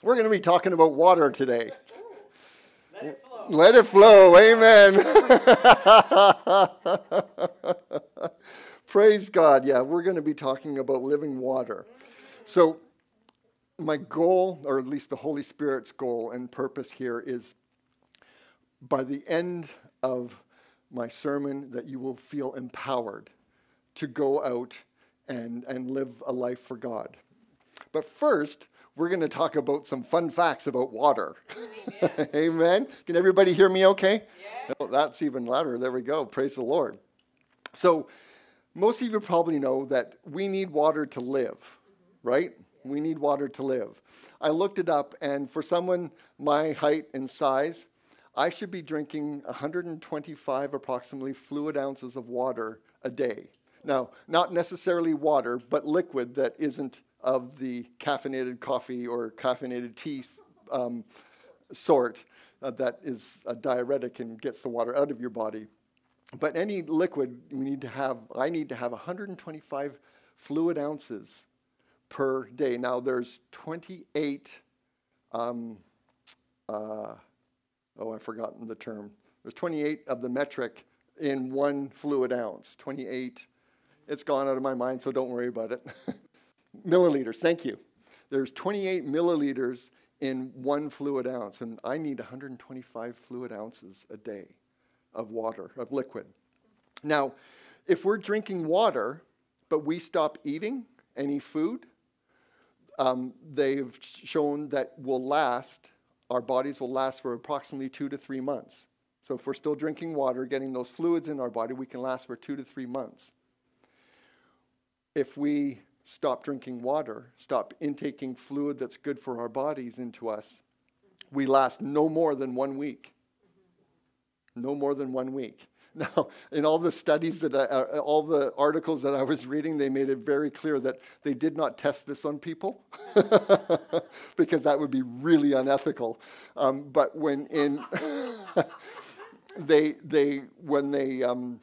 We're going to be talking about water today. Let it flow. Amen. Praise God. Yeah, we're going to be talking about living water. So, my goal, or at least the Holy Spirit's goal and purpose here, is by the end of my sermon, that you will feel empowered to go out and, and live a life for God. But first, we're going to talk about some fun facts about water. Amen. Amen. Can everybody hear me okay? Yeah. Oh, that's even louder. There we go. Praise the Lord. So, most of you probably know that we need water to live, mm-hmm. right? We need water to live. I looked it up, and for someone my height and size, I should be drinking 125 approximately fluid ounces of water a day. Now, not necessarily water, but liquid that isn't of the caffeinated coffee or caffeinated tea um, sort uh, that is a diuretic and gets the water out of your body. But any liquid, we need to have, I need to have 125 fluid ounces per day. Now, there's 28, um, uh, oh, I've forgotten the term. There's 28 of the metric in one fluid ounce. 28, it's gone out of my mind, so don't worry about it. milliliters, thank you. There's 28 milliliters in one fluid ounce, and I need 125 fluid ounces a day of water, of liquid. Now, if we're drinking water, but we stop eating any food, um, they've shown that will last, our bodies will last for approximately two to three months. So if we're still drinking water, getting those fluids in our body, we can last for two to three months. If we stop drinking water, stop intaking fluid that's good for our bodies into us, we last no more than one week. No more than one week. Now, in all the studies that I, uh, all the articles that I was reading, they made it very clear that they did not test this on people because that would be really unethical. Um, but when in they they when they um,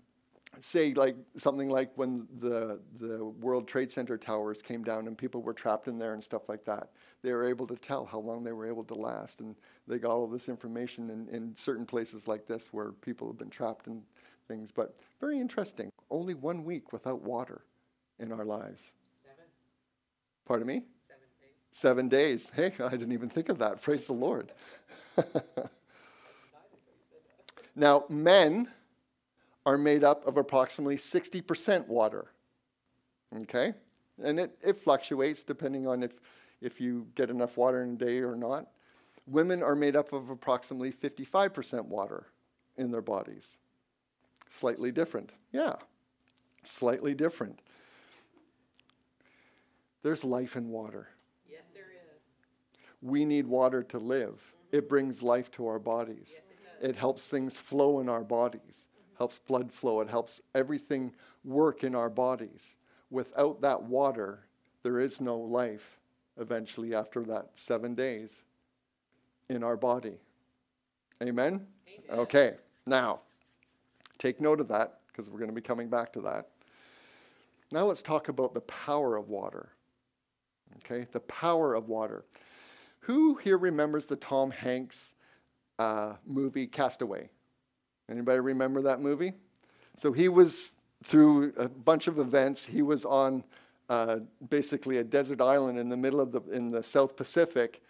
say like something like when the the World Trade Center towers came down and people were trapped in there and stuff like that. They were able to tell how long they were able to last, and they got all this information in, in certain places like this where people have been trapped in things. But very interesting. Only one week without water in our lives. Seven. Pardon me. Seven days. Seven days. Hey, I didn't even think of that. Praise the Lord. now, men are made up of approximately 60% water. Okay? And it, it fluctuates depending on if, if you get enough water in a day or not. Women are made up of approximately 55% water in their bodies. Slightly different. Yeah, slightly different. There's life in water. Yes, there is. We need water to live. Mm-hmm. It brings life to our bodies. Yes, it, it helps things flow in our bodies helps blood flow, it helps everything work in our bodies. Without that water, there is no life eventually after that seven days in our body. Amen? Amen. Okay, now, take note of that because we're going to be coming back to that. Now let's talk about the power of water. Okay, the power of water. Who here remembers the Tom Hanks uh, movie Castaway? Anybody remember that movie? So he was through a bunch of events. He was on uh, basically a desert island in the middle of the in the South Pacific,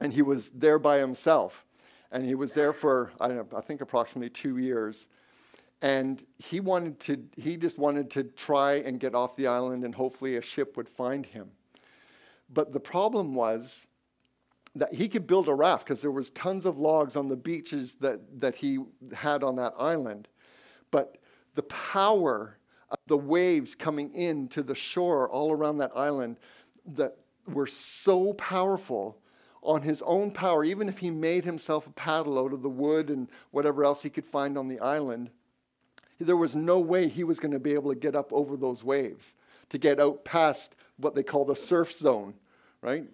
and he was there by himself. And he was there for I, know, I think approximately two years. And he wanted to he just wanted to try and get off the island, and hopefully a ship would find him. But the problem was that he could build a raft because there was tons of logs on the beaches that, that he had on that island. But the power of the waves coming in to the shore all around that island that were so powerful, on his own power, even if he made himself a paddle out of the wood and whatever else he could find on the island, there was no way he was going to be able to get up over those waves, to get out past what they call the surf zone, right?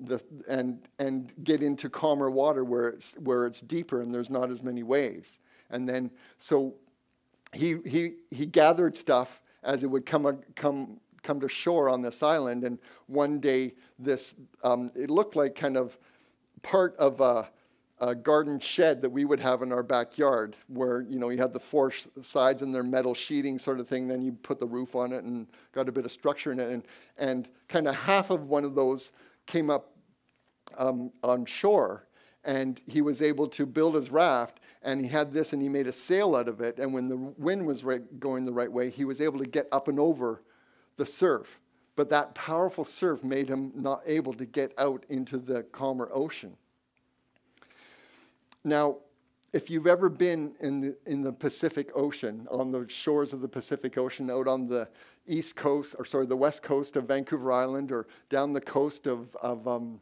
The, and, and get into calmer water where it's, where it's deeper and there's not as many waves. And then, so he, he, he gathered stuff as it would come, come, come to shore on this island. And one day, this, um, it looked like kind of part of a, a, garden shed that we would have in our backyard, where, you know, you had the four sides and their metal sheeting sort of thing. Then you put the roof on it and got a bit of structure in it. And, and kind of half of one of those came up um, on shore. And he was able to build his raft and he had this and he made a sail out of it. And when the wind was right, going the right way, he was able to get up and over the surf. But that powerful surf made him not able to get out into the calmer ocean. Now, if you've ever been in the, in the Pacific Ocean, on the shores of the Pacific Ocean, out on the east coast, or sorry, the west coast of Vancouver Island, or down the coast of, of, um,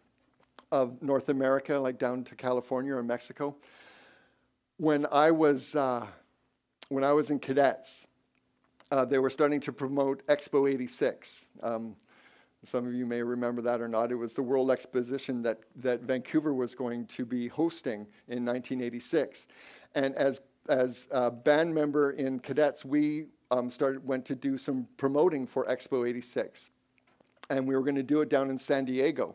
of North America, like down to California or Mexico, when I was uh, when I was in cadets, uh, they were starting to promote Expo 86. Um, some of you may remember that or not. It was the World Exposition that, that Vancouver was going to be hosting in 1986. And as, as a band member in cadets, we um, started, went to do some promoting for Expo 86. And we were going to do it down in San Diego.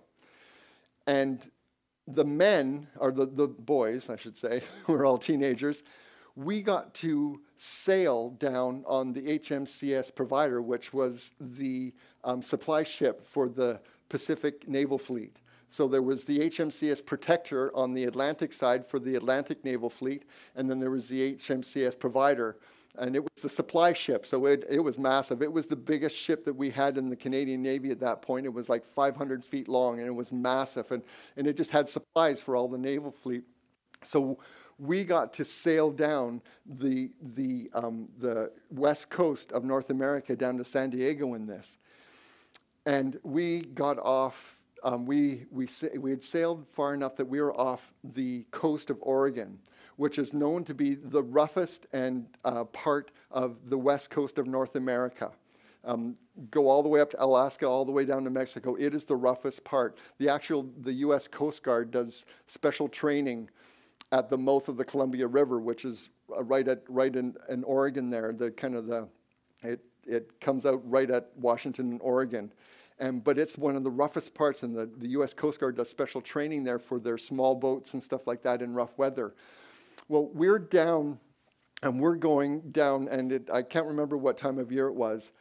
And the men, or the, the boys, I should say, we're all teenagers, we got to sail down on the HMCS Provider, which was the um, supply ship for the Pacific Naval Fleet. So there was the HMCS Protector on the Atlantic side for the Atlantic Naval Fleet, and then there was the HMCS Provider and it was the supply ship, so it, it was massive. It was the biggest ship that we had in the Canadian Navy at that point. It was like 500 feet long, and it was massive, and, and it just had supplies for all the naval fleet. So we got to sail down the, the, um, the west coast of North America down to San Diego in this. And we got off, um, we, we, we had sailed far enough that we were off the coast of Oregon which is known to be the roughest and uh, part of the west coast of North America. Um, go all the way up to Alaska, all the way down to Mexico. It is the roughest part. The actual, the U.S. Coast Guard does special training at the mouth of the Columbia River, which is uh, right at right in, in Oregon. There, the kind of the it it comes out right at Washington and Oregon. And, but it's one of the roughest parts, and the, the U.S. Coast Guard does special training there for their small boats and stuff like that in rough weather. Well, we're down and we're going down, and it, I can't remember what time of year it was,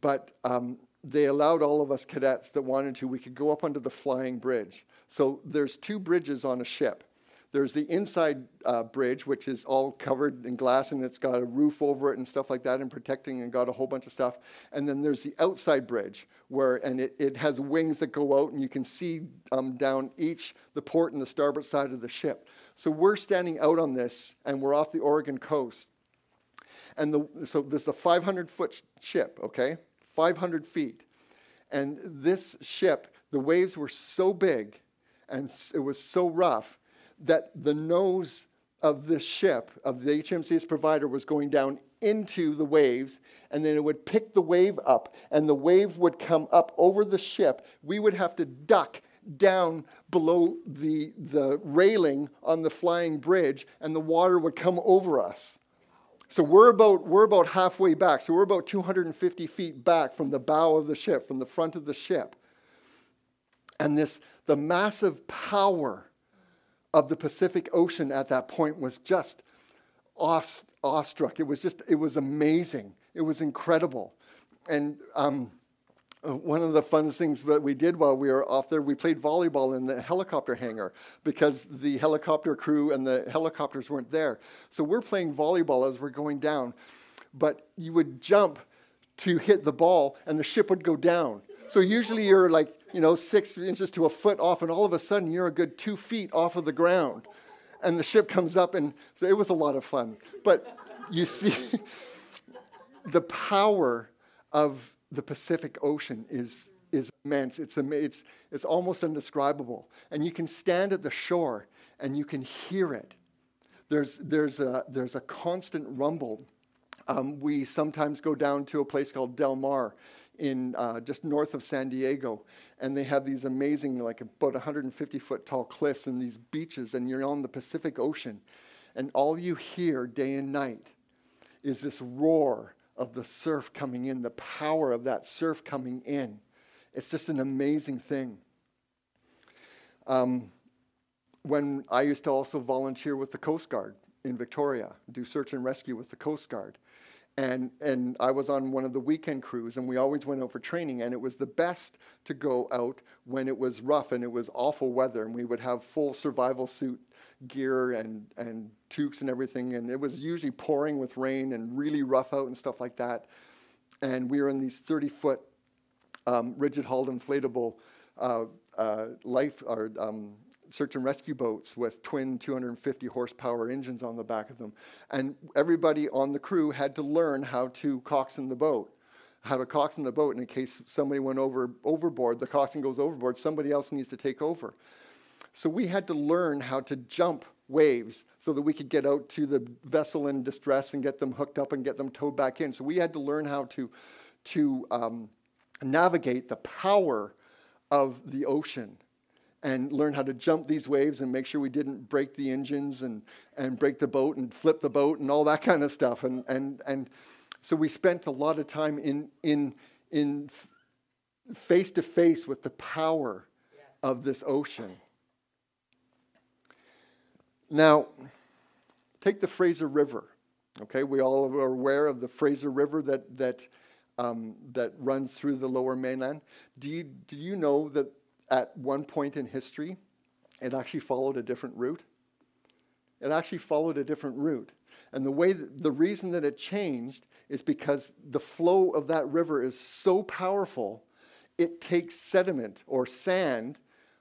but um, they allowed all of us cadets that wanted to, we could go up under the flying bridge. So there's two bridges on a ship. There's the inside uh, bridge, which is all covered in glass and it's got a roof over it and stuff like that and protecting and got a whole bunch of stuff. And then there's the outside bridge, where and it, it has wings that go out and you can see um, down each the port and the starboard side of the ship. So we're standing out on this and we're off the Oregon coast. And the, so this is a 500 foot ship, okay? 500 feet. And this ship, the waves were so big and it was so rough that the nose of the ship, of the HMCS provider, was going down into the waves, and then it would pick the wave up, and the wave would come up over the ship. We would have to duck down below the, the railing on the flying bridge, and the water would come over us. So we're about, we're about halfway back. So we're about 250 feet back from the bow of the ship, from the front of the ship. And this, the massive power of the Pacific Ocean at that point was just awestruck. It was just, it was amazing. It was incredible. And um, one of the funnest things that we did while we were off there, we played volleyball in the helicopter hangar because the helicopter crew and the helicopters weren't there. So we're playing volleyball as we're going down. But you would jump to hit the ball and the ship would go down. So usually you're like, you know, six inches to a foot off, and all of a sudden you're a good two feet off of the ground. And the ship comes up, and so it was a lot of fun. But you see, the power of the Pacific Ocean is is immense. It's, it's, it's almost indescribable. And you can stand at the shore and you can hear it. There's, there's, a, there's a constant rumble. Um, we sometimes go down to a place called Del Mar in uh, just north of San Diego, and they have these amazing, like about 150 foot tall cliffs and these beaches, and you're on the Pacific Ocean, and all you hear day and night is this roar of the surf coming in, the power of that surf coming in. It's just an amazing thing. Um, when I used to also volunteer with the Coast Guard in Victoria, do search and rescue with the Coast Guard. And, and I was on one of the weekend crews, and we always went out for training. And it was the best to go out when it was rough and it was awful weather. And we would have full survival suit gear and, and toques and everything. And it was usually pouring with rain and really rough out and stuff like that. And we were in these 30 foot um, rigid hulled inflatable uh, uh, life or um, search and rescue boats with twin 250 horsepower engines on the back of them. And everybody on the crew had to learn how to coxswain the boat, how to coxswain the boat. And in case somebody went over overboard, the coxswain goes overboard, somebody else needs to take over. So we had to learn how to jump waves so that we could get out to the vessel in distress and get them hooked up and get them towed back in. So we had to learn how to, to um, navigate the power of the ocean and learn how to jump these waves and make sure we didn't break the engines and, and break the boat and flip the boat and all that kind of stuff. And, and, and so we spent a lot of time in, in, in face to face with the power yes. of this ocean. Now, take the Fraser River. Okay, we all are aware of the Fraser River that, that, um, that runs through the lower mainland. Do you, do you know that at one point in history, it actually followed a different route. It actually followed a different route. And the way that, the reason that it changed is because the flow of that river is so powerful, it takes sediment or sand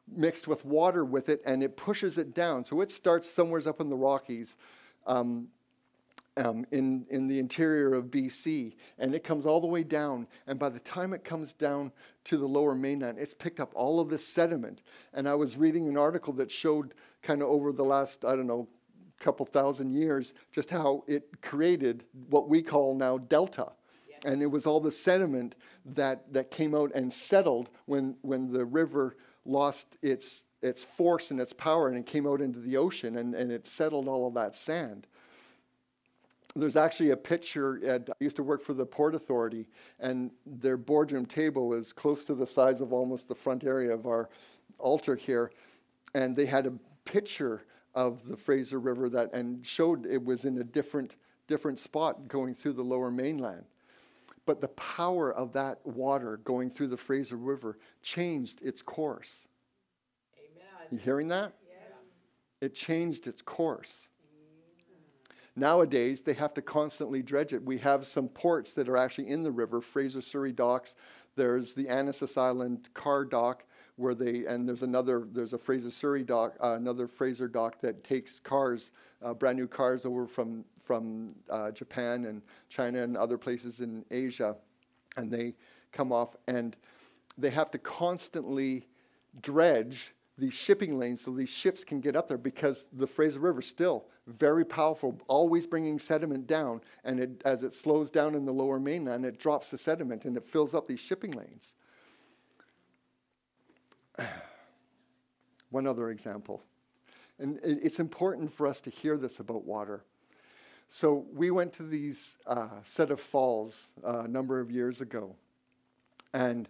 mixed with water with it and it pushes it down. So it starts somewhere up in the Rockies um, um, in, in the interior of BC, and it comes all the way down. And by the time it comes down to the lower mainland, it's picked up all of this sediment. And I was reading an article that showed kind of over the last, I don't know, couple thousand years, just how it created what we call now delta. And it was all the sediment that, that came out and settled when, when the river lost its, its force and its power and it came out into the ocean and, and it settled all of that sand there's actually a picture at, I used to work for the Port Authority, and their boardroom table is close to the size of almost the front area of our altar here. And they had a picture of the Fraser River that and showed it was in a different different spot going through the lower mainland. But the power of that water going through the Fraser River changed its course. Amen. You hearing that? Yes. It changed its course. Nowadays, they have to constantly dredge it. We have some ports that are actually in the river, Fraser Surrey docks. There's the Annacis Island car dock where they, and there's another, there's a Fraser Surrey dock, uh, another Fraser dock that takes cars, uh, brand new cars over from, from uh, Japan and China and other places in Asia. And they come off and they have to constantly dredge these shipping lanes so these ships can get up there because the Fraser River still very powerful, always bringing sediment down. And it, as it slows down in the lower mainland, it drops the sediment and it fills up these shipping lanes. One other example. And it's important for us to hear this about water. So we went to these uh, set of falls uh, a number of years ago. And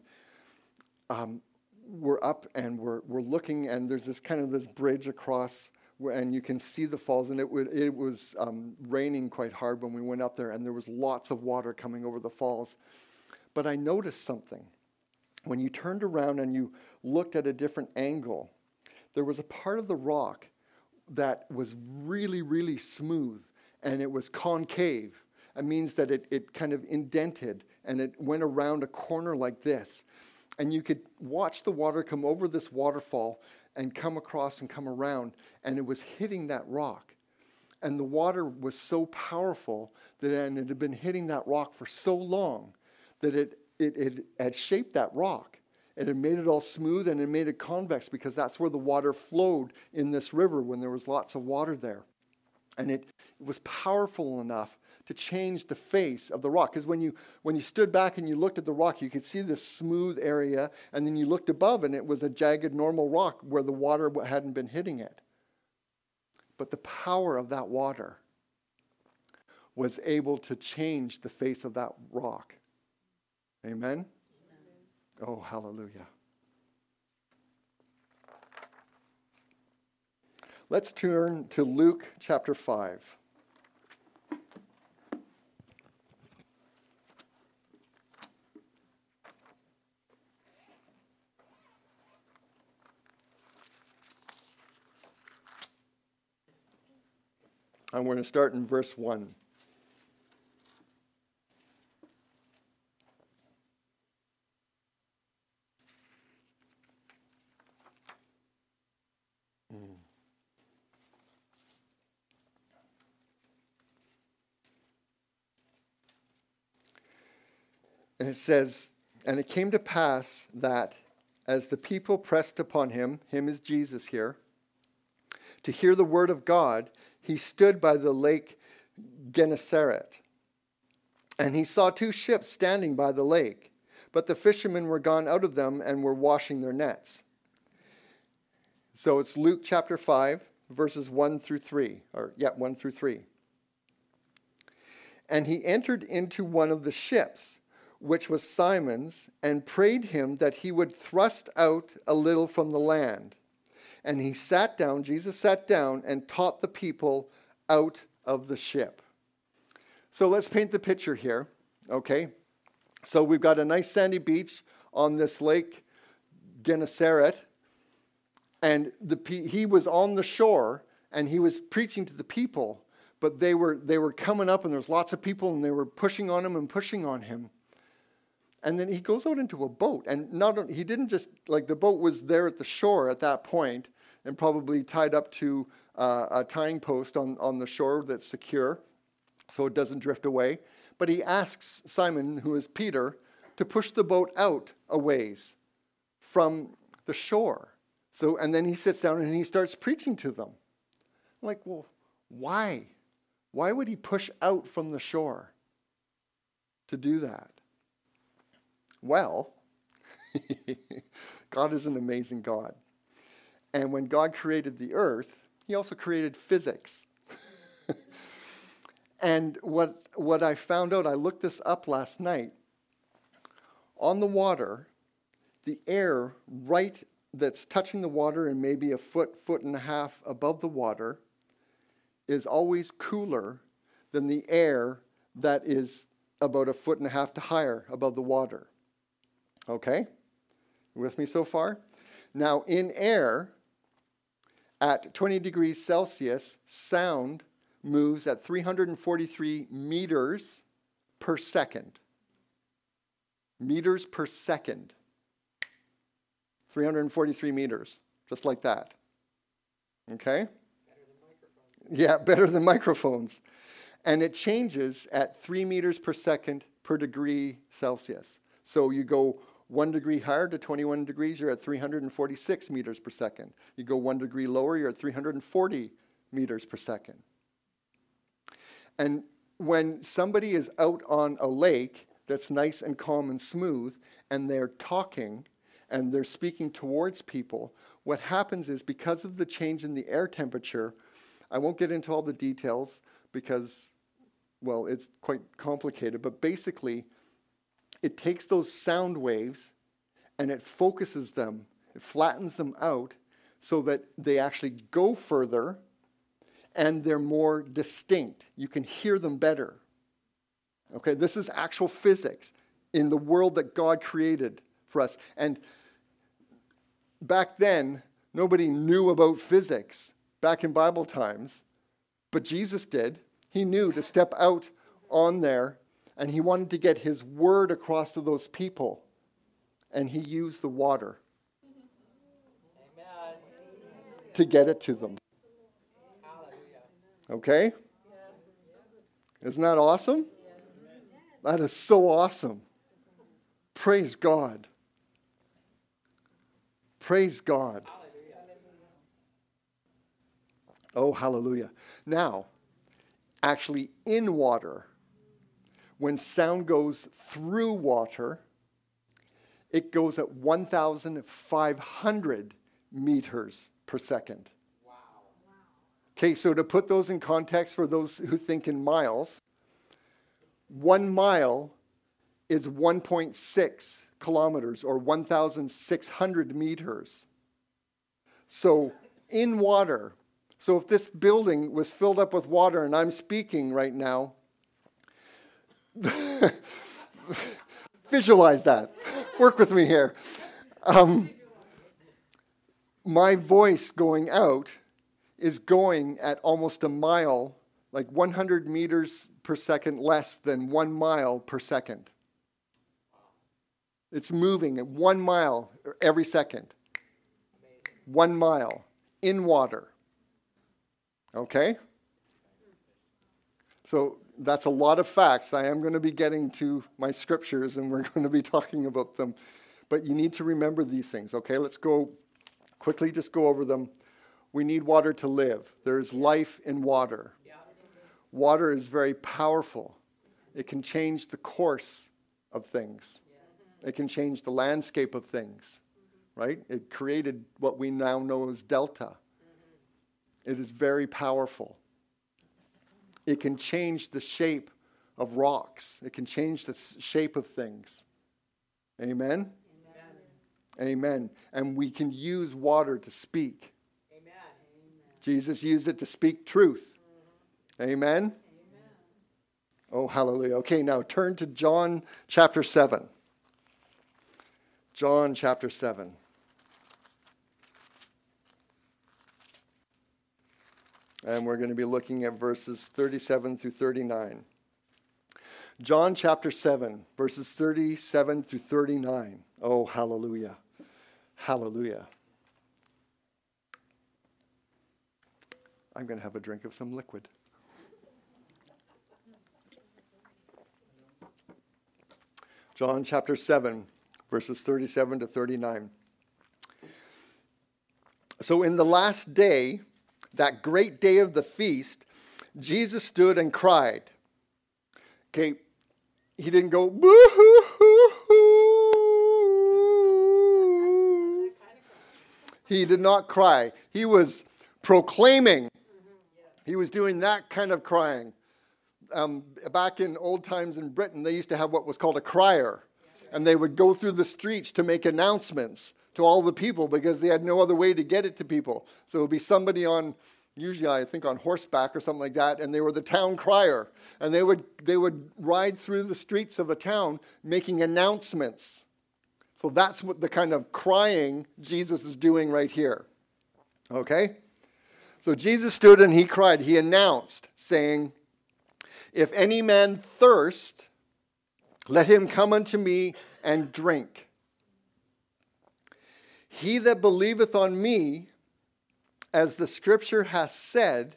um, we're up and we're, we're looking, and there's this kind of this bridge across and you can see the falls. And it, would, it was um, raining quite hard when we went up there, and there was lots of water coming over the falls. But I noticed something. When you turned around and you looked at a different angle, there was a part of the rock that was really, really smooth, and it was concave. It means that it, it kind of indented and it went around a corner like this. And you could watch the water come over this waterfall and come across and come around, and it was hitting that rock. And the water was so powerful that and it had been hitting that rock for so long that it, it, it had shaped that rock. and it made it all smooth and it made it convex because that's where the water flowed in this river when there was lots of water there. And it, it was powerful enough to change the face of the rock. Because when you, when you stood back and you looked at the rock, you could see this smooth area, and then you looked above and it was a jagged, normal rock where the water hadn't been hitting it. But the power of that water was able to change the face of that rock. Amen? Amen. Oh, hallelujah. Let's turn to Luke chapter 5. I'm going to start in verse 1. And it says, And it came to pass that as the people pressed upon him, him is Jesus here, to hear the word of God, he stood by the lake Gennesaret. And he saw two ships standing by the lake, but the fishermen were gone out of them and were washing their nets. So it's Luke chapter 5, verses 1 through 3, or yeah, 1 through 3. And he entered into one of the ships, which was Simon's, and prayed him that he would thrust out a little from the land. And he sat down, Jesus sat down and taught the people out of the ship. So let's paint the picture here, okay? So we've got a nice sandy beach on this lake, Gennesaret, and the, he was on the shore and he was preaching to the people, but they were, they were coming up and there's lots of people and they were pushing on him and pushing on him. And then he goes out into a boat, and not he didn't just like the boat was there at the shore at that point, and probably tied up to uh, a tying post on, on the shore that's secure so it doesn't drift away. But he asks Simon, who is Peter, to push the boat out a ways from the shore. So, and then he sits down and he starts preaching to them. I'm like, well, why? Why would he push out from the shore to do that? Well, God is an amazing God. And when God created the earth, he also created physics. and what, what I found out, I looked this up last night. On the water, the air right that's touching the water and maybe a foot, foot and a half above the water is always cooler than the air that is about a foot and a half to higher above the water. Okay? with me so far? Now, in air, at 20 degrees Celsius, sound moves at 343 meters per second. Meters per second. 343 meters, just like that. Okay? Yeah, better than microphones. And it changes at 3 meters per second per degree Celsius. So you go one degree higher to 21 degrees, you're at 346 meters per second. You go one degree lower, you're at 340 meters per second. And when somebody is out on a lake that's nice and calm and smooth, and they're talking and they're speaking towards people, what happens is because of the change in the air temperature, I won't get into all the details because, well, it's quite complicated, but basically, it takes those sound waves and it focuses them, it flattens them out so that they actually go further and they're more distinct. You can hear them better. Okay, this is actual physics in the world that God created for us. And back then, nobody knew about physics back in Bible times, but Jesus did. He knew to step out on there and he wanted to get his word across to those people. And he used the water Amen. to get it to them. Okay? Isn't that awesome? That is so awesome. Praise God. Praise God. Oh, hallelujah. Now, actually, in water, when sound goes through water, it goes at 1,500 meters per second. Wow. Okay, so to put those in context for those who think in miles, one mile is 1.6 kilometers or 1,600 meters. So in water, so if this building was filled up with water and I'm speaking right now, visualize that. Work with me here. Um, my voice going out is going at almost a mile, like 100 meters per second less than one mile per second. It's moving at one mile every second. One mile in water. Okay? So that's a lot of facts. I am going to be getting to my scriptures and we're going to be talking about them. But you need to remember these things, okay? Let's go quickly, just go over them. We need water to live. There's life in water. Water is very powerful, it can change the course of things, it can change the landscape of things, mm-hmm. right? It created what we now know as delta. Mm-hmm. It is very powerful. It can change the shape of rocks, it can change the shape of things. Amen? Amen. Amen. And we can use water to speak. Amen. Jesus used it to speak truth. Mm-hmm. Amen? Amen. Oh, hallelujah. Okay, now turn to John chapter 7. John chapter 7. And we're going to be looking at verses 37 through 39. John chapter 7, verses 37 through 39. Oh, hallelujah. Hallelujah. I'm going to have a drink of some liquid. John chapter 7, verses 37 to 39. So, in the last day, that great day of the feast, Jesus stood and cried. Okay, he didn't go, boo hoo hoo. He did not cry. He was proclaiming. He was doing that kind of crying. Um, back in old times in Britain, they used to have what was called a crier. And they would go through the streets to make announcements to all the people because they had no other way to get it to people. So it would be somebody on, usually I think on horseback or something like that, and they were the town crier. And they would, they would ride through the streets of a town making announcements. So that's what the kind of crying Jesus is doing right here. Okay? So Jesus stood and he cried. He announced, saying, If any man thirst, let him come unto me and drink. He that believeth on me, as the scripture hath said,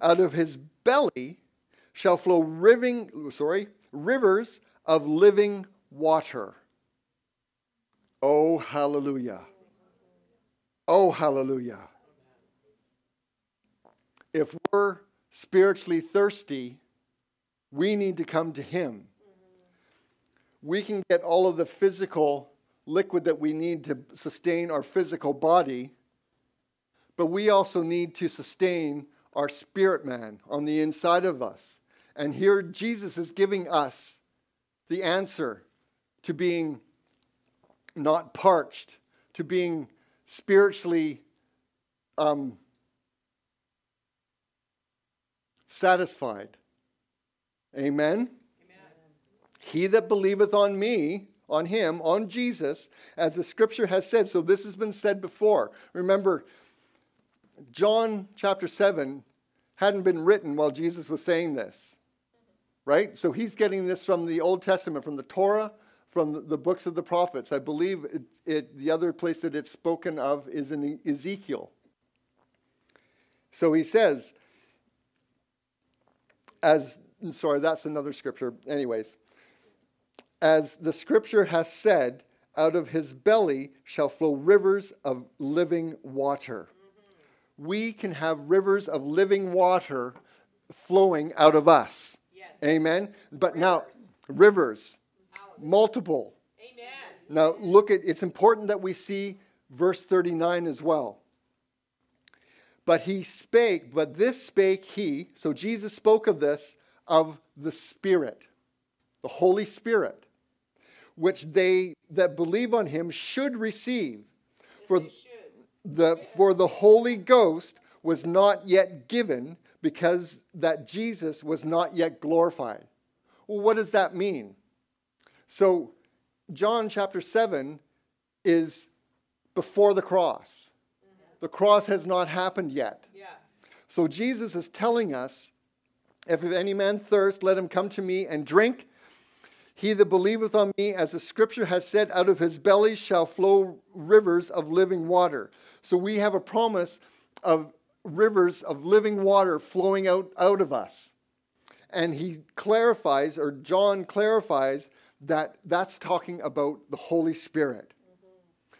out of his belly shall flow riving, sorry, rivers of living water. Oh, hallelujah. Oh, hallelujah. If we're spiritually thirsty, we need to come to Him. We can get all of the physical liquid that we need to sustain our physical body, but we also need to sustain our spirit man on the inside of us. And here Jesus is giving us the answer to being not parched, to being spiritually um, satisfied. Amen? Amen? He that believeth on me, on him, on Jesus, as the scripture has said. So this has been said before. Remember, John chapter 7 hadn't been written while Jesus was saying this, right? So he's getting this from the Old Testament, from the Torah, from the, books of the prophets. I believe it, it, the other place that it's spoken of is in Ezekiel. So he says, as, sorry, that's another scripture. Anyways, as the scripture has said, out of his belly shall flow rivers of living water. We can have rivers of living water flowing out of us. Yes. Amen. But now, rivers, multiple. Amen. Now, look at it's important that we see verse 39 as well. But he spake, but this spake he, so Jesus spoke of this, of the Spirit, the Holy Spirit, which they that believe on him should receive. For the, for the Holy Ghost was not yet given because that Jesus was not yet glorified. Well, what does that mean? So, John chapter 7 is before the cross. Mm-hmm. The cross has not happened yet. Yeah. So, Jesus is telling us if any man thirst, let him come to me and drink. He that believeth on me, as the scripture has said, out of his belly shall flow rivers of living water. So we have a promise of rivers of living water flowing out, out of us. And he clarifies, or John clarifies, that that's talking about the Holy Spirit.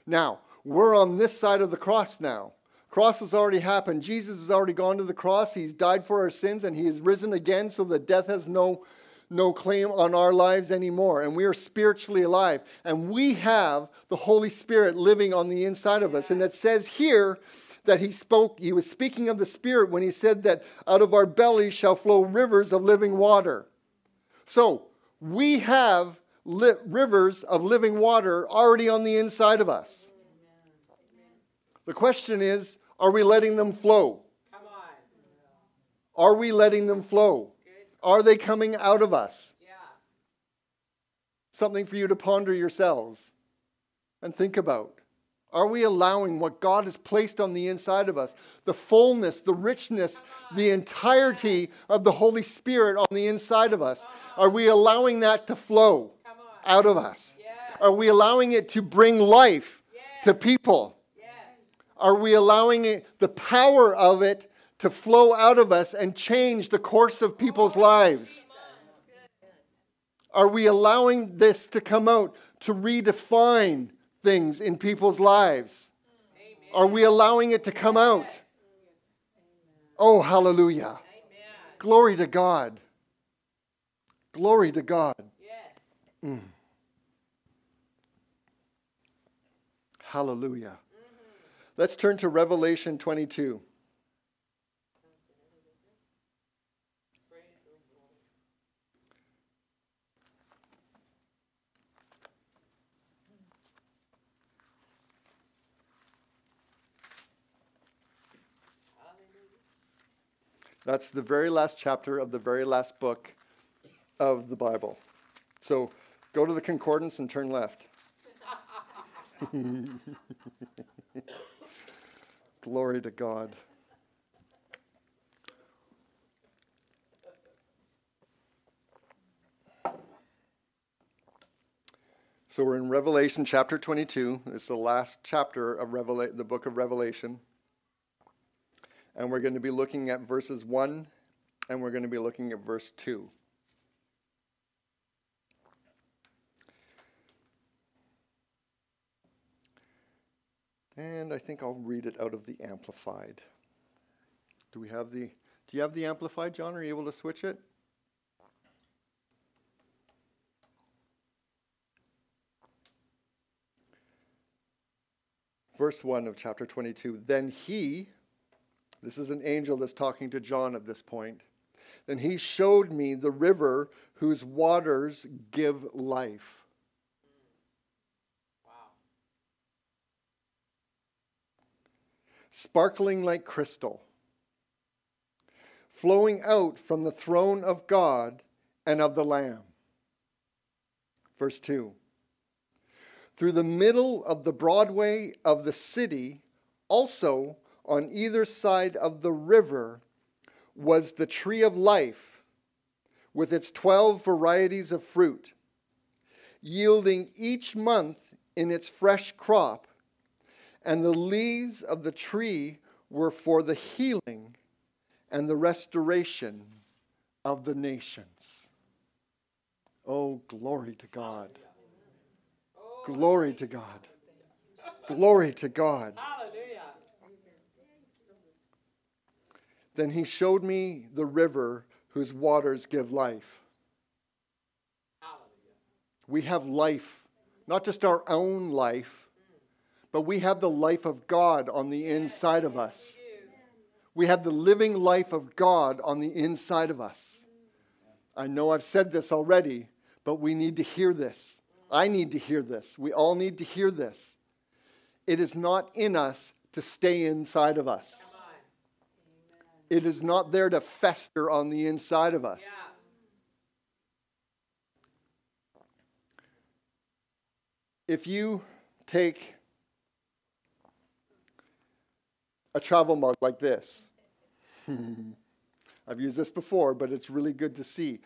Now, we're on this side of the cross now. Cross has already happened. Jesus has already gone to the cross. He's died for our sins and he has risen again so that death has no, no claim on our lives anymore. And we are spiritually alive. And we have the Holy Spirit living on the inside of us. And it says here that he spoke, he was speaking of the Spirit when he said that out of our bellies shall flow rivers of living water. So we have li- rivers of living water already on the inside of us. The question is are we letting them flow? Are we letting them flow? Are they coming out of us? Yeah. Something for you to ponder yourselves and think about. Are we allowing what God has placed on the inside of us, the fullness, the richness, the entirety of the Holy Spirit on the inside of us? Are we allowing that to flow out of us? Are we allowing it to bring life to people? Yes. Are we allowing it, the power of it to flow out of us and change the course of people's lives? Are we allowing this to come out to redefine things in people's lives? Are we allowing it to come out? Oh, hallelujah. Glory to God. Glory to God. Yes. Hallelujah. Let's turn to Revelation 22. That's the very last chapter of the very last book of the Bible. So go to the concordance and turn left. Glory to God. So we're in Revelation chapter 22. It's the last chapter of Revela- the book of Revelation. And we're going to be looking at verses 1 and we're going to be looking at verse 2. And I think I'll read it out of the Amplified. Do we have the Do you have the Amplified, John? Are you able to switch it? Verse 1 of chapter 22. Then he, this is an angel that's talking to John at this point, then he showed me the river whose waters give life. Sparkling like crystal, flowing out from the throne of God and of the Lamb. Verse 2 Through the middle of the Broadway of the city, also on either side of the river, was the tree of life with its 12 varieties of fruit, yielding each month in its fresh crop and the leaves of the tree were for the healing and the restoration of the nations. Oh, glory to God. Glory to God. Glory to God. Hallelujah. Then he showed me the river whose waters give life. We have life, not just our own life, but we have the life of God on the inside of us. We have the living life of God on the inside of us. I know I've said this already, but we need to hear this. I need to hear this. We all need to hear this. It is not in us to stay inside of us. It is not there to fester on the inside of us. Yeah. If you take a travel mug like this, I've used this before, but it's really good to see.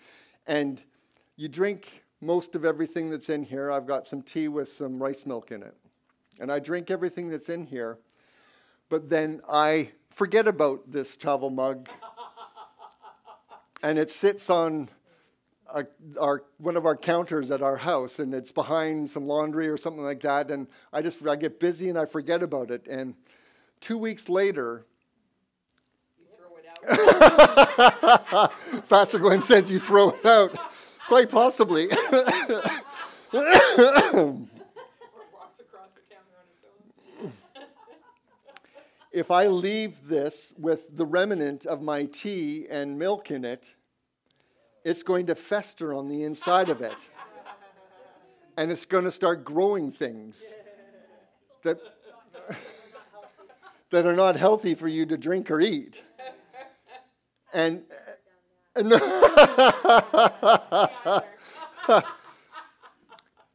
And you drink most of everything that's in here. I've got some tea with some rice milk in it. And I drink everything that's in here, but then I forget about this travel mug. and it sits on a, our, one of our counters at our house, and it's behind some laundry or something like that. And I just I get busy and I forget about it. And two weeks later, You throw it out. Pastor Gwen says you throw it out. Quite possibly. or walks across the counter on its own. If I leave this with the remnant of my tea and milk in it, it's going to fester on the inside of it. And it's going to start growing things that, that are not healthy for you to drink or eat. And, and,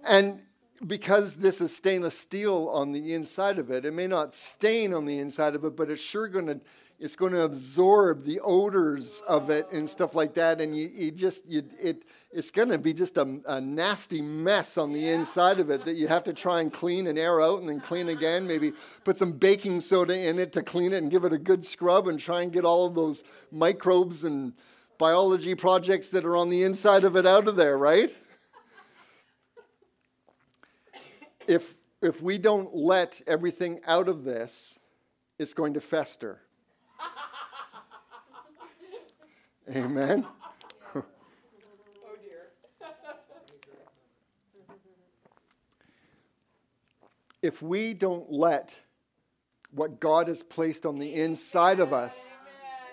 and because this is stainless steel on the inside of it, it may not stain on the inside of it, but it's sure going to it's going to absorb the odors of it and stuff like that, and you, you just you, it it's going to be just a, a nasty mess on the inside of it that you have to try and clean and air out and then clean again. Maybe put some baking soda in it to clean it and give it a good scrub and try and get all of those microbes and biology projects that are on the inside of it out of there, right? If if we don't let everything out of this, it's going to fester. Amen. Oh dear. If we don't let what God has placed on the inside of us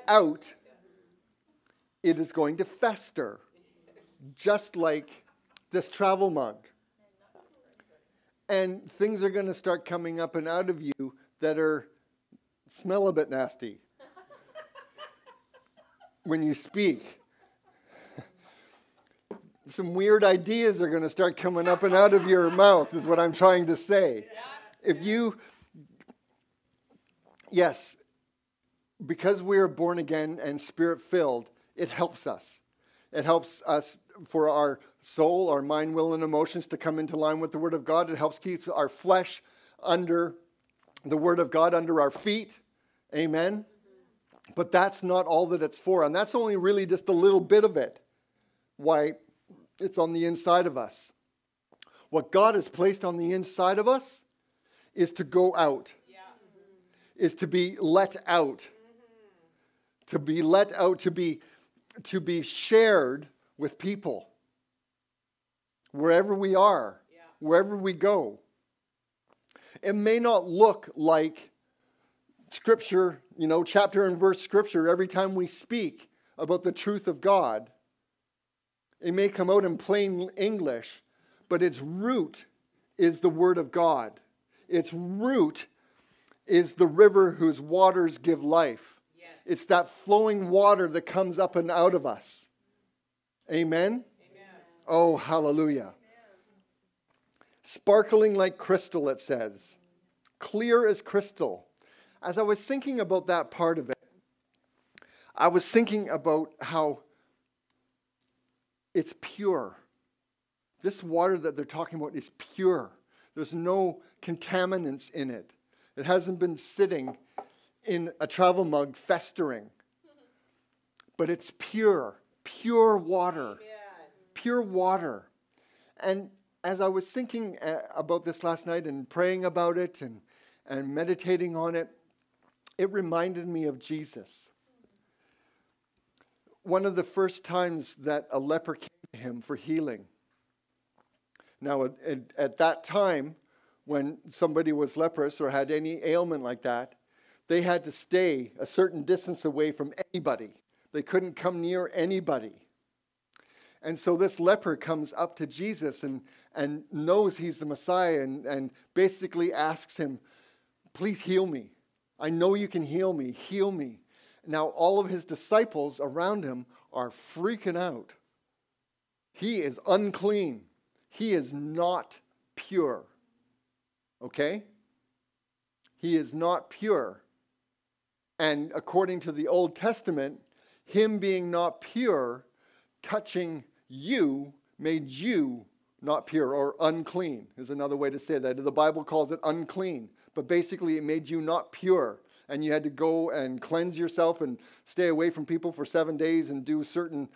out, it is going to fester, just like this travel mug. And things are going to start coming up and out of you that are smell a bit nasty when you speak. Some weird ideas are going to start coming up and out of your mouth, is what I'm trying to say. If you, yes, because we are born again and spirit filled, it helps us. It helps us for our soul, our mind, will, and emotions to come into line with the Word of God. It helps keep our flesh under the Word of God under our feet. Amen. But that's not all that it's for. And that's only really just a little bit of it. Why it's on the inside of us. What God has placed on the inside of us is to go out, Yeah. is to be let out. To be let out, to be, to be shared with people. Wherever we are, Yeah. wherever we go. It may not look like scripture, you know, chapter and verse scripture every time we speak about the truth of God. It may come out in plain English, but its root is the Word of God. Its root is the river whose waters give life. Yes. It's that flowing water that comes up and out of us. Amen? Oh, hallelujah. Sparkling like crystal, it says. Clear as crystal. As I was thinking about that part of it, I was thinking about how it's pure. This water that they're talking about is pure. There's no contaminants in it. It hasn't been sitting in a travel mug festering. But it's pure, pure water. Pure water. And as I was thinking uh, about this last night and praying about it and, and meditating on it, it reminded me of Jesus. One of the first times that a leper came to him for healing. Now, at, at that time, when somebody was leprous or had any ailment like that, they had to stay a certain distance away from anybody. They couldn't come near anybody. And so this leper comes up to Jesus and, and knows he's the Messiah and, and basically asks him, Please heal me. I know you can heal me. Heal me. Now, all of his disciples around him are freaking out. He is unclean, he is not pure. Okay? He is not pure. And according to the Old Testament, him being not pure, touching you, made you not pure or unclean, is another way to say that. The Bible calls it unclean, but basically it made you not pure. And you had to go and cleanse yourself and stay away from people for seven days and do certain,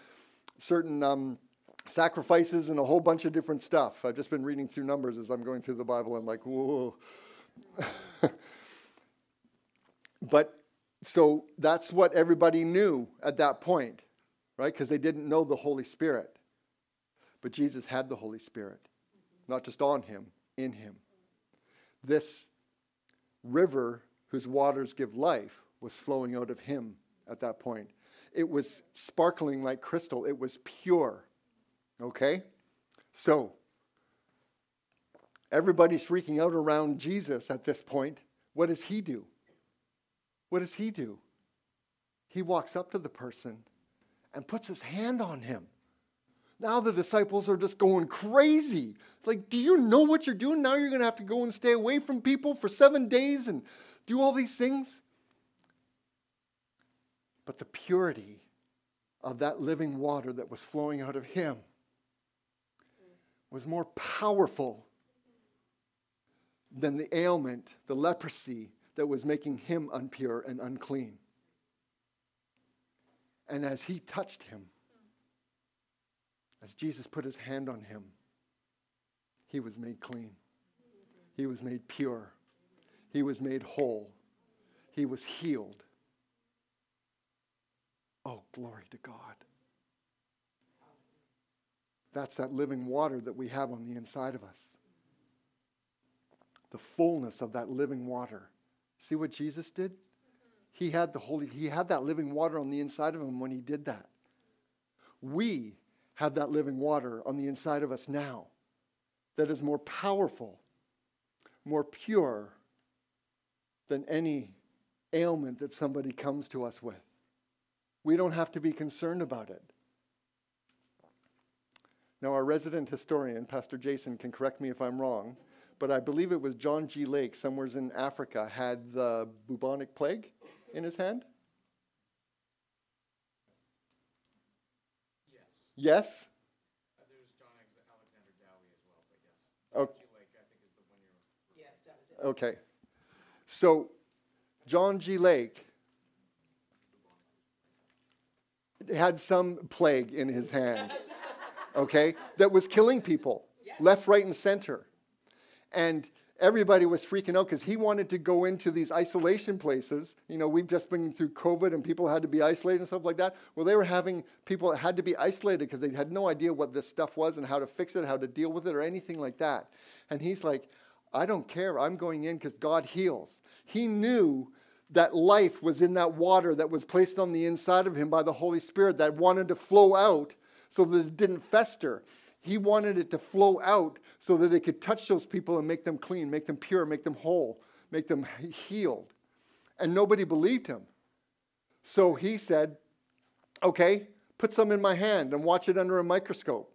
certain um, sacrifices and a whole bunch of different stuff. I've just been reading through Numbers as I'm going through the Bible. I'm like, whoa. but so that's what everybody knew at that point, right? Because they didn't know the Holy Spirit. But Jesus had the Holy Spirit, not just on him, in him. This river whose waters give life was flowing out of him at that point. It was sparkling like crystal, it was pure. Okay? So, everybody's freaking out around Jesus at this point. What does he do? What does he do? He walks up to the person and puts his hand on him. Now the disciples are just going crazy. It's like, do you know what you're doing? Now you're going to have to go and stay away from people for seven days and do all these things. But the purity of that living water that was flowing out of him was more powerful than the ailment, the leprosy that was making him unpure and unclean. And as he touched him, as Jesus put his hand on him, he was made clean. He was made pure. He was made whole. He was healed. Oh, glory to God. That's that living water that we have on the inside of us. The fullness of that living water See what Jesus did? He had the holy he had that living water on the inside of him when he did that. We have that living water on the inside of us now that is more powerful, more pure than any ailment that somebody comes to us with. We don't have to be concerned about it. Now, our resident historian, Pastor Jason, can correct me if I'm wrong but I believe it was John G. Lake, somewhere in Africa, had the bubonic plague in his hand. Yes. Yes? Uh, There's John Alexander Dowie as well, but yes. Oh. G. Lake, I think, is the one you're. Yes, that was it. Okay. So, John G. Lake had some plague in his hand, okay, that was killing people left, right, and center. And everybody was freaking out because he wanted to go into these isolation places. You know, we've just been through COVID and people had to be isolated and stuff like that. Well, they were having people that had to be isolated because they had no idea what this stuff was and how to fix it, how to deal with it, or anything like that. And he's like, I don't care. I'm going in because God heals. He knew that life was in that water that was placed on the inside of him by the Holy Spirit that wanted to flow out so that it didn't fester. He wanted it to flow out so that it could touch those people and make them clean, make them pure, make them whole, make them healed. And nobody believed him. So he said, Okay, put some in my hand and watch it under a microscope.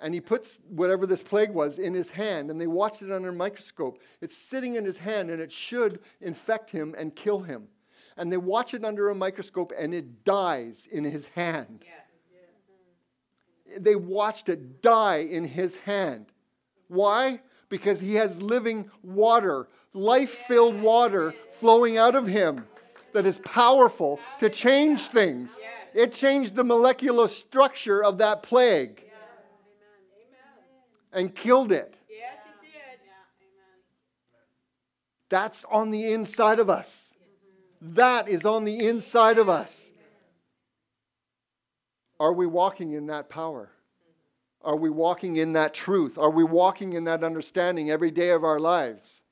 And he puts whatever this plague was in his hand, and they watched it under a microscope. It's sitting in his hand, and it should infect him and kill him. And they watch it under a microscope, and it dies in his hand. They watched it die in his hand. Why? Because he has living water, life filled water flowing out of him that is powerful to change things. It changed the molecular structure of that plague. and killed it. Yes, he did. That's on the inside of us. That is on the inside of us. Are we walking in that power? Are we walking in that truth? Are we walking in that understanding every day of our lives?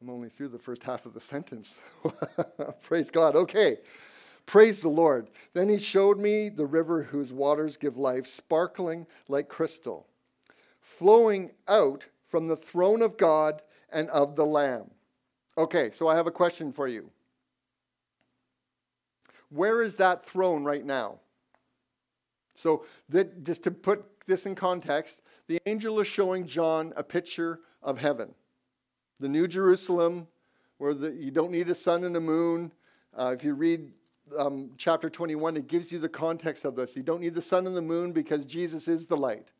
I'm only through the first half of the sentence. Praise God. Okay. Praise the Lord. Then he showed me the river whose waters give life, sparkling like crystal, flowing out from the throne of God and of the Lamb. Okay, so I have a question for you. Where is that throne right now? So, that, just to put this in context, the angel is showing John a picture of heaven the New Jerusalem, where the, you don't need a sun and a moon. Uh, if you read um, chapter 21, it gives you the context of this. You don't need the sun and the moon because Jesus is the light.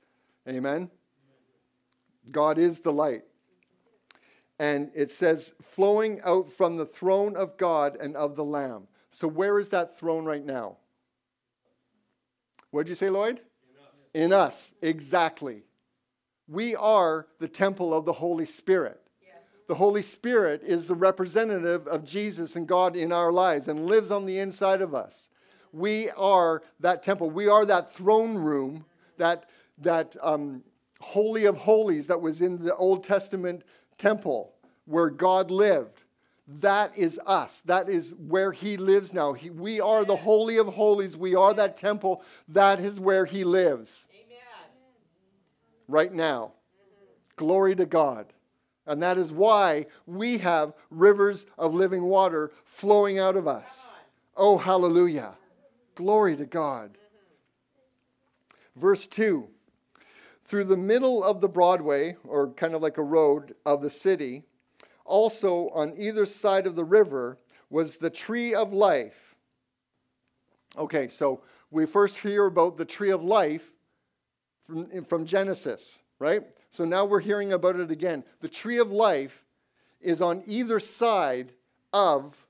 Amen? God is the light. And it says, flowing out from the throne of God and of the Lamb. So, where is that throne right now? What did you say, Lloyd? In us. In us, exactly. We are the temple of the Holy Spirit. The Holy Spirit is the representative of Jesus and God in our lives and lives on the inside of us. We are that temple. We are that throne room, that, that um, holy of holies that was in the Old Testament temple where God lived. That is us. That is where He lives now. He, we are the Holy of Holies. We are that temple. That is where He lives. Amen. Right now. Glory to God. And that is why we have rivers of living water flowing out of us. Oh, hallelujah. Glory to God. Verse 2 Through the middle of the Broadway, or kind of like a road of the city, also on either side of the river was the tree of life. Okay, so we first hear about the tree of life from, from Genesis, right? So now we're hearing about it again. The tree of life is on either side of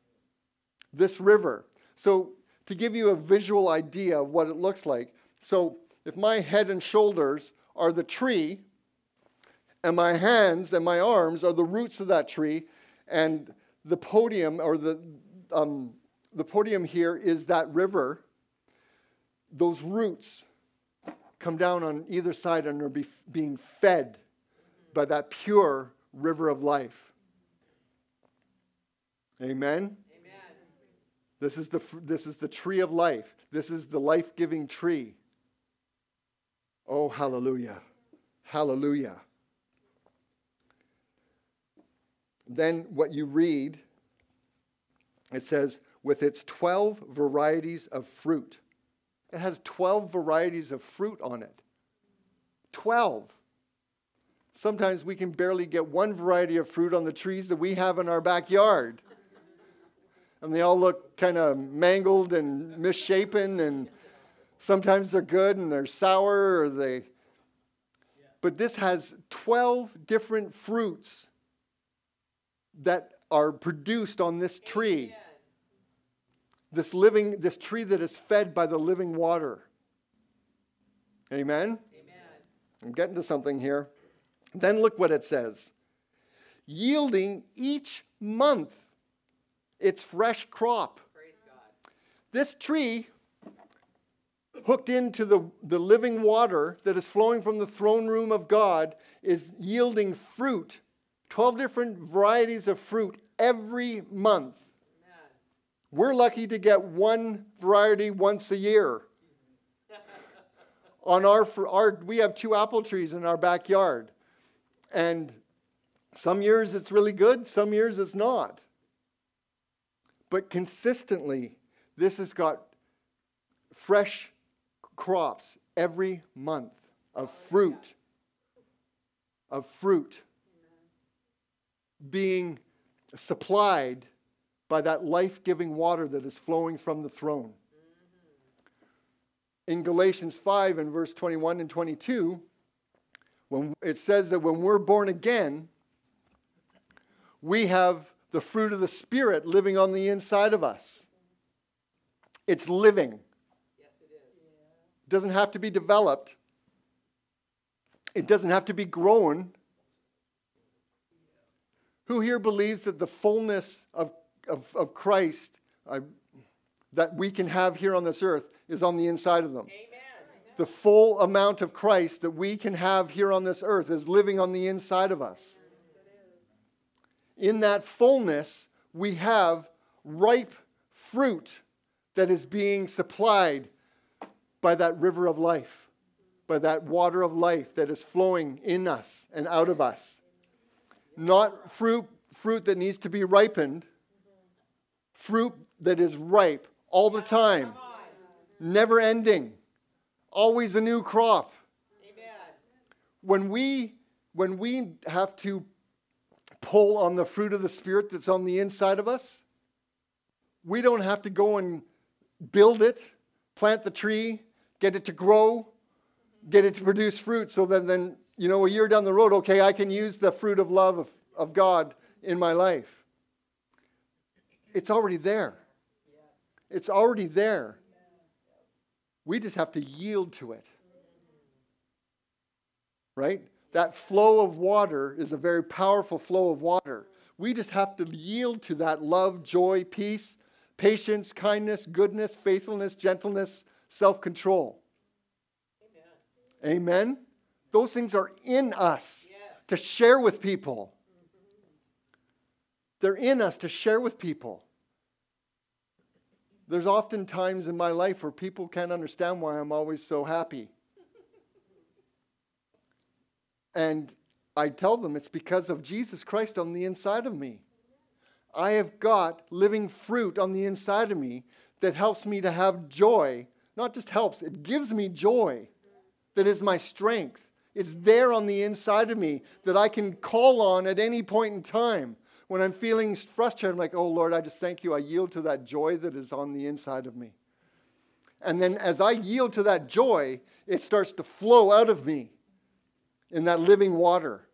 this river. So, to give you a visual idea of what it looks like, so if my head and shoulders are the tree, and my hands and my arms are the roots of that tree, and the podium or the, um, the podium here is that river, those roots come down on either side and are be, being fed by that pure river of life. Amen? Amen. This is the, this is the tree of life. This is the life giving tree. Oh, hallelujah. Hallelujah. Then what you read, it says, with its 12 varieties of fruit. It has 12 varieties of fruit on it. 12. Sometimes we can barely get one variety of fruit on the trees that we have in our backyard. And they all look kind of mangled and misshapen, and sometimes they're good and they're sour, or they. But this has 12 different fruits that are produced on this tree. Amen. This living, this tree that is fed by the living water. Amen? Amen. I'm getting to something here. Then look what it says yielding each month its fresh crop. Praise God. This tree, hooked into the, the living water that is flowing from the throne room of God, is yielding fruit 12 different varieties of fruit every month. Amen. We're lucky to get one variety once a year. On our, our, we have two apple trees in our backyard. And some years it's really good, some years it's not. But consistently, this has got fresh crops every month of fruit. Of fruit being supplied by that life giving water that is flowing from the throne. In Galatians 5 and verse 21 and 22, when it says that when we're born again, we have the fruit of the Spirit living on the inside of us. It's living. It doesn't have to be developed. It doesn't have to be grown. Who here believes that the fullness of, of, of Christ uh, that we can have here on this earth is on the inside of them? Amen. The full amount of Christ that we can have here on this earth is living on the inside of us. In that fullness, we have ripe fruit that is being supplied by that river of life, by that water of life that is flowing in us and out of us. Not fruit, fruit that needs to be ripened, fruit that is ripe all the time, never ending, always a new crop. When we, when we have to pull on the fruit of the Spirit that's on the inside of us, we don't have to go and build it, plant the tree, get it to grow, get it to produce fruit, so that then, you know, a year down the road, okay, I can use the fruit of love of, of God in my life. It's already there. It's already there. We just have to yield to it. Right? That flow of water is a very powerful flow of water. We just have to yield to that love, joy, peace, patience, kindness, goodness, faithfulness, gentleness, self control. Amen. Amen. Those things are in us Yes. to share with people. They're in us to share with people. There's often times in my life where people can't understand why I'm always so happy. And I tell them it's because of Jesus Christ on the inside of me. I have got living fruit on the inside of me that helps me to have joy. Not just helps, it gives me joy that is my strength. It's there on the inside of me that I can call on at any point in time. When I'm feeling frustrated, I'm like, oh Lord, I just thank you. I yield to that joy that is on the inside of me. And then as I yield to that joy, it starts to flow out of me in that living water.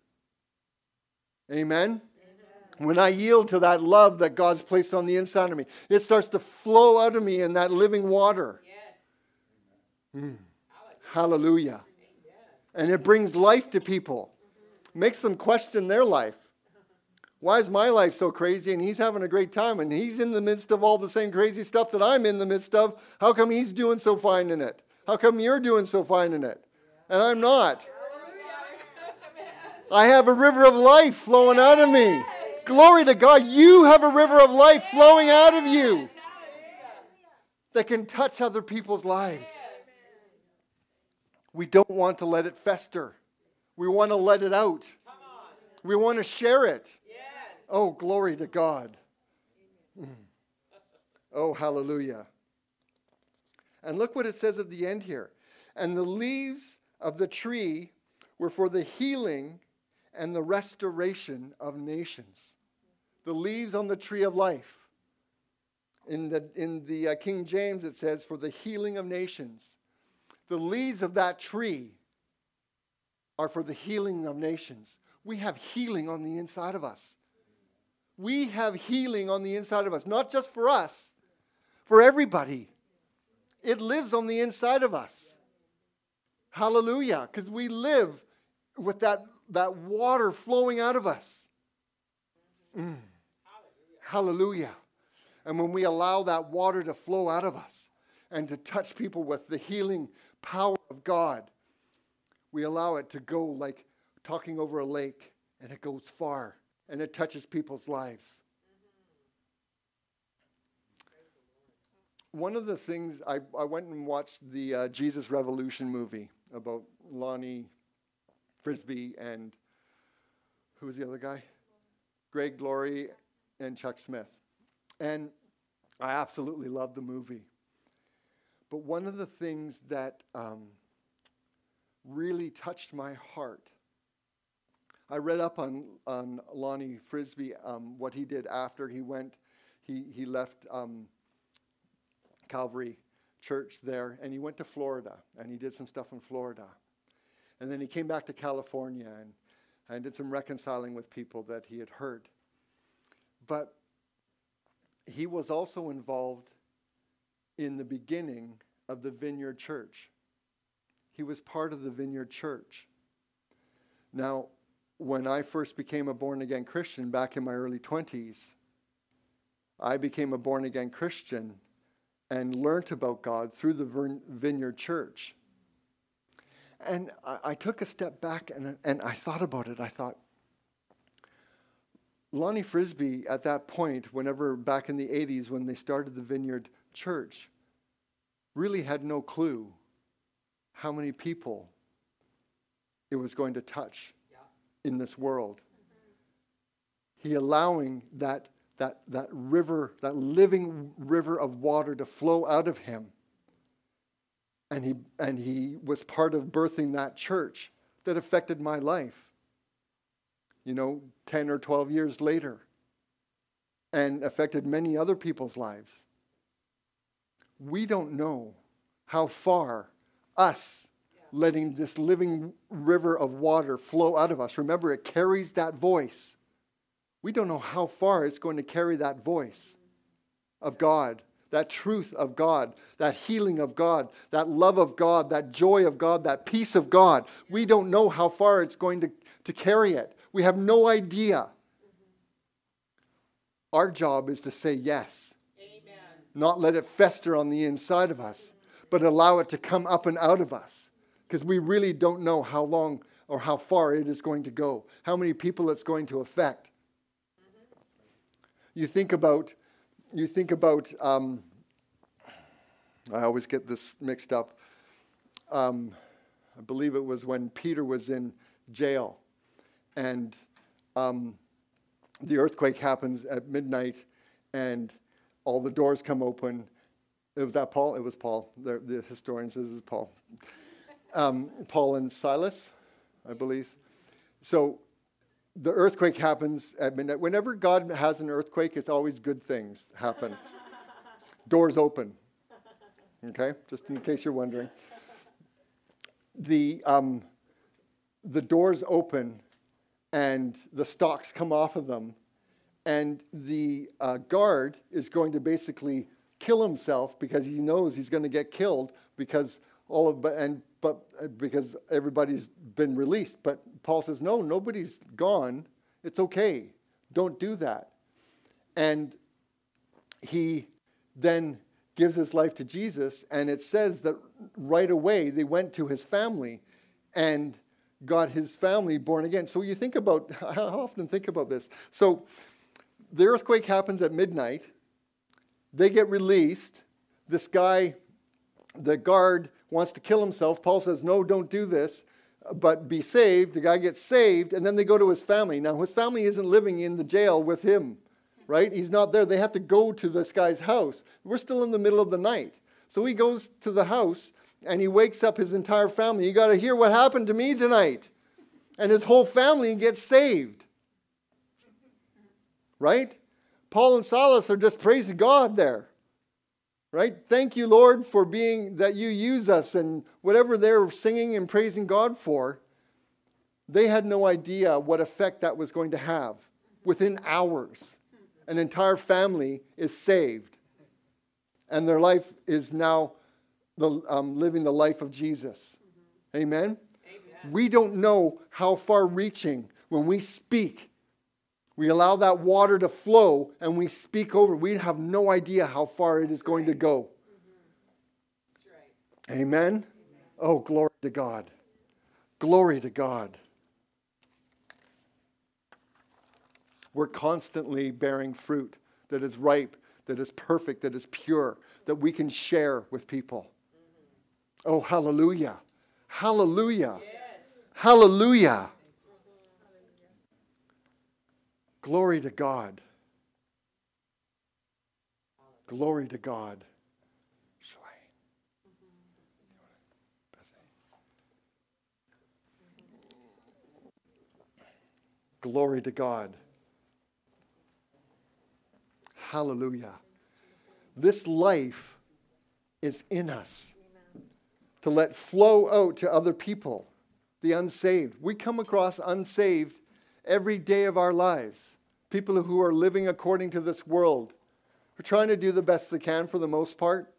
Amen? When I yield to that love that God's placed on the inside of me, it starts to flow out of me in that living water. Yes. Hallelujah. And it brings life to people, makes them question their life. Why is my life so crazy and he's having a great time and he's in the midst of all the same crazy stuff that I'm in the midst of? How come he's doing so fine in it? How come you're doing so fine in it? And I'm not. I have a river of life flowing out of me. Glory to God. You have a river of life flowing out of you that can touch other people's lives. We don't want to let it fester. We want to let it out. We want to share it. Yes. Oh, glory to God. Mm. Oh, hallelujah. And look what it says at the end here. And the leaves of the tree were for the healing and the restoration of nations. The leaves on the tree of life. In the, in the uh, King James, it says, for the healing of nations. The leaves of that tree are for the healing of nations. We have healing on the inside of us. We have healing on the inside of us, not just for us, for everybody. It lives on the inside of us. Hallelujah, because we live with that, that water flowing out of us. Mm. Hallelujah. And when we allow that water to flow out of us and to touch people with the healing power of God, we allow it to go like talking over a lake and it goes far and it touches people's lives. One of the things I, I went and watched the uh, Jesus Revolution movie about Lonnie Frisbee and who was the other guy? Greg Laurie and Chuck Smith. And I absolutely loved the movie. But one of the things that um, really touched my heart, I read up on, on Lonnie Frisbee, um, what he did after he went, he, he left um, Calvary Church there, and he went to Florida, and he did some stuff in Florida. And then he came back to California and, and did some reconciling with people that he had hurt. But he was also involved in the beginning of the Vineyard Church. He was part of the Vineyard Church. Now, when I first became a born again Christian back in my early 20s, I became a born again Christian and learned about God through the Vineyard Church. And I, I took a step back and, and I thought about it. I thought, Lonnie Frisbee, at that point, whenever back in the 80s when they started the Vineyard Church, really had no clue how many people it was going to touch yeah. in this world. Mm-hmm. He allowing that, that, that river, that living river of water to flow out of him. And he, and he was part of birthing that church that affected my life you know, 10 or 12 years later and affected many other people's lives. We don't know how far us letting this living river of water flow out of us. Remember, it carries that voice. We don't know how far it's going to carry that voice of God, that truth of God, that healing of God, that love of God, that joy of God, that peace of God. We don't know how far it's going to, to carry it. We have no idea. Our job is to say yes. Not let it fester on the inside of us, but allow it to come up and out of us. Because we really don't know how long or how far it is going to go, how many people it's going to affect. You think about, you think about, um, I always get this mixed up. Um, I believe it was when Peter was in jail and um, the earthquake happens at midnight, and all the doors come open. It was that Paul? It was Paul. The, the historian says it's Paul. Um, Paul and Silas, I believe. So the earthquake happens at midnight. Whenever God has an earthquake, it's always good things happen. Doors open. Okay, just in case you're wondering. The, um, the doors open and the stocks come off of them. And the uh, guard is going to basically kill himself because he knows he's going to get killed because all of and but uh, because everybody's been released. But Paul says, no, nobody's gone. It's okay. Don't do that. And he then gives his life to Jesus, and it says that right away they went to his family and got his family born again. So you think about, I often think about this. So the earthquake happens at midnight. They get released. This guy, the guard, wants to kill himself. Paul says, No, don't do this, but be saved. The guy gets saved, and then they go to his family. Now, his family isn't living in the jail with him, right? He's not there. They have to go to this guy's house. We're still in the middle of the night. So he goes to the house and he wakes up his entire family. You got to hear what happened to me tonight. And his whole family gets saved. Right? Paul and Silas are just praising God there. Right? Thank you, Lord, for being that you use us and whatever they're singing and praising God for. They had no idea what effect that was going to have. Within hours, an entire family is saved. And their life is now the, um, living the life of Jesus. Amen? Amen? We don't know how far reaching when we speak. We allow that water to flow and we speak over. We have no idea how far it is going to go. Mm-hmm. Right. Amen? Amen? Oh, glory to God. Glory to God. We're constantly bearing fruit that is ripe, that is perfect, that is pure, that we can share with people. Oh, hallelujah. Hallelujah. Yes. Hallelujah. Glory to God. Glory to God. Glory to God. Hallelujah. This life is in us to let flow out to other people, the unsaved. We come across unsaved every day of our lives. People who are living according to this world, are trying to do the best they can for the most part,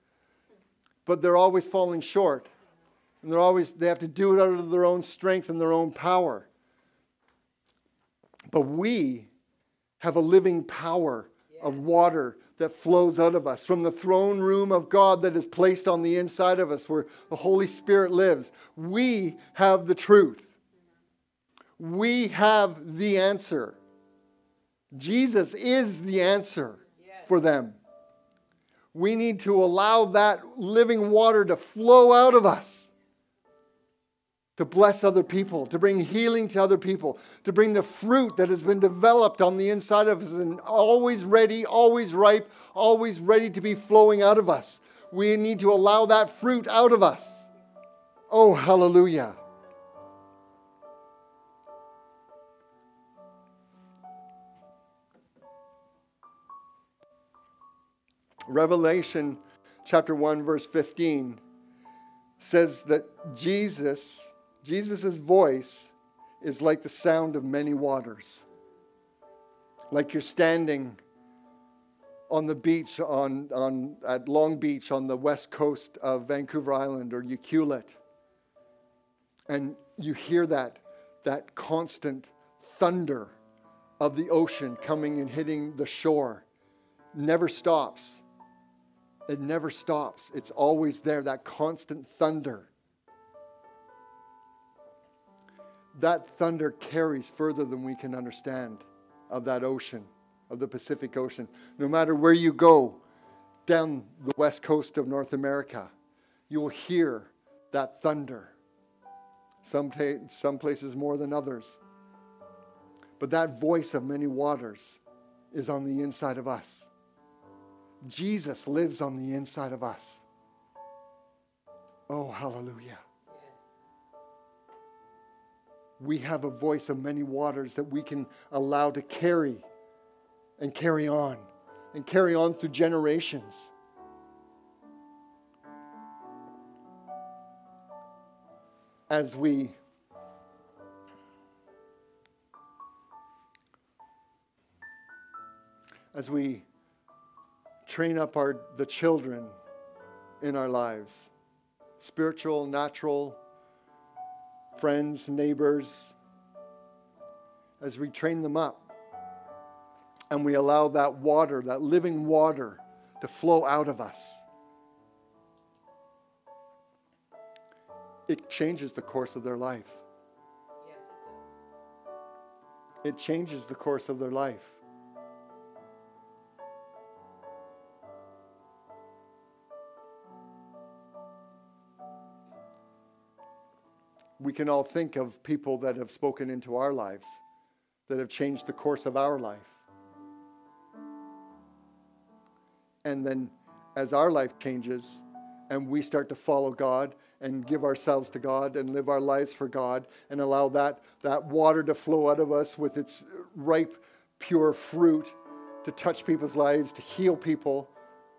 but they're always falling short. And they're always, they have to do it out of their own strength and their own power. But we have a living power of water that flows out of us from the throne room of God that is placed on the inside of us where the Holy Spirit lives. We have the truth. We have the answer. Jesus is the answer for them. We need to allow that living water to flow out of us to bless other people, to bring healing to other people, to bring the fruit that has been developed on the inside of us and always ready, always ripe, always ready to be flowing out of us. We need to allow that fruit out of us. Oh, hallelujah. Revelation chapter 1 verse 15 says that Jesus Jesus' voice is like the sound of many waters. Like you're standing on the beach on, on, at Long Beach on the west coast of Vancouver Island or Ucluelet. And you hear that, that constant thunder of the ocean coming and hitting the shore. Never stops. It never stops. It's always there, that constant thunder. That thunder carries further than we can understand of that ocean, of the Pacific Ocean. No matter where you go down the west coast of North America, you will hear that thunder. Some, ta- some places more than others. But that voice of many waters is on the inside of us. Jesus lives on the inside of us. Oh, hallelujah. We have a voice of many waters that we can allow to carry and carry on and carry on through generations. As we as we train up our, the children in our lives spiritual, natural, friends, neighbors, as we train them up and we allow that water, that living water, to flow out of us. It changes the course of their life. Yes, it does. It changes the course of their life. We can all think of people that have spoken into our lives, that have changed the course of our life. And then as our life changes and we start to follow God and give ourselves to God and live our lives for God and allow that, that water to flow out of us with its ripe, pure fruit to touch people's lives, to heal people.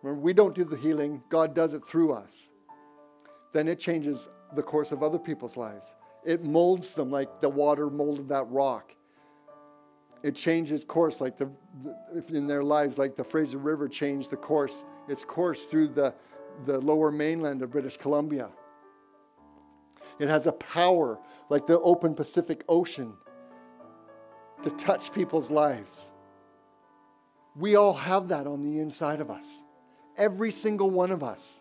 When we don't do the healing, God does it through us. Then it changes the course of other people's lives. It molds them like the water molded that rock. It changes course like the, in their lives, like the Fraser River changed the course, its course through the, the lower mainland of British Columbia. It has a power like the open Pacific Ocean to touch people's lives. We all have that on the inside of us. Every single one of us.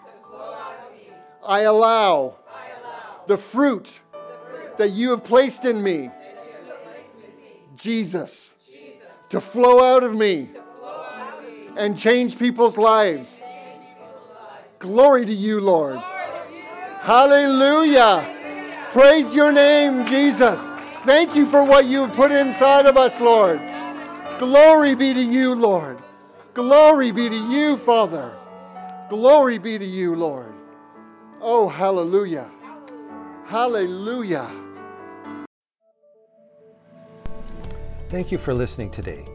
I allow, the, fruit that you have placed in me, Jesus, to flow out of me and change people's lives. Glory to you, Lord. Hallelujah. Praise your name, Jesus. Thank you for what you have put inside of us, Lord. Glory be to you, Lord. Glory be to you, Father. Glory be to you, Lord. Oh, hallelujah. Hallelujah. Thank you for listening today.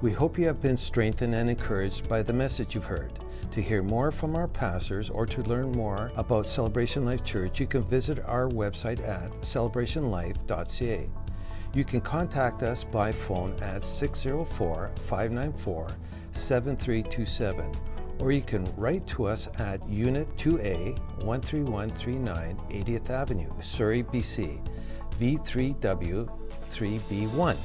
We hope you have been strengthened and encouraged by the message you've heard. To hear more from our pastors or to learn more about Celebration Life Church, you can visit our website at celebrationlife.ca. You can contact us by phone at 604 594 7327 or you can write to us at Unit 2A 13139 80th Avenue, Surrey, BC, V3W 3B1.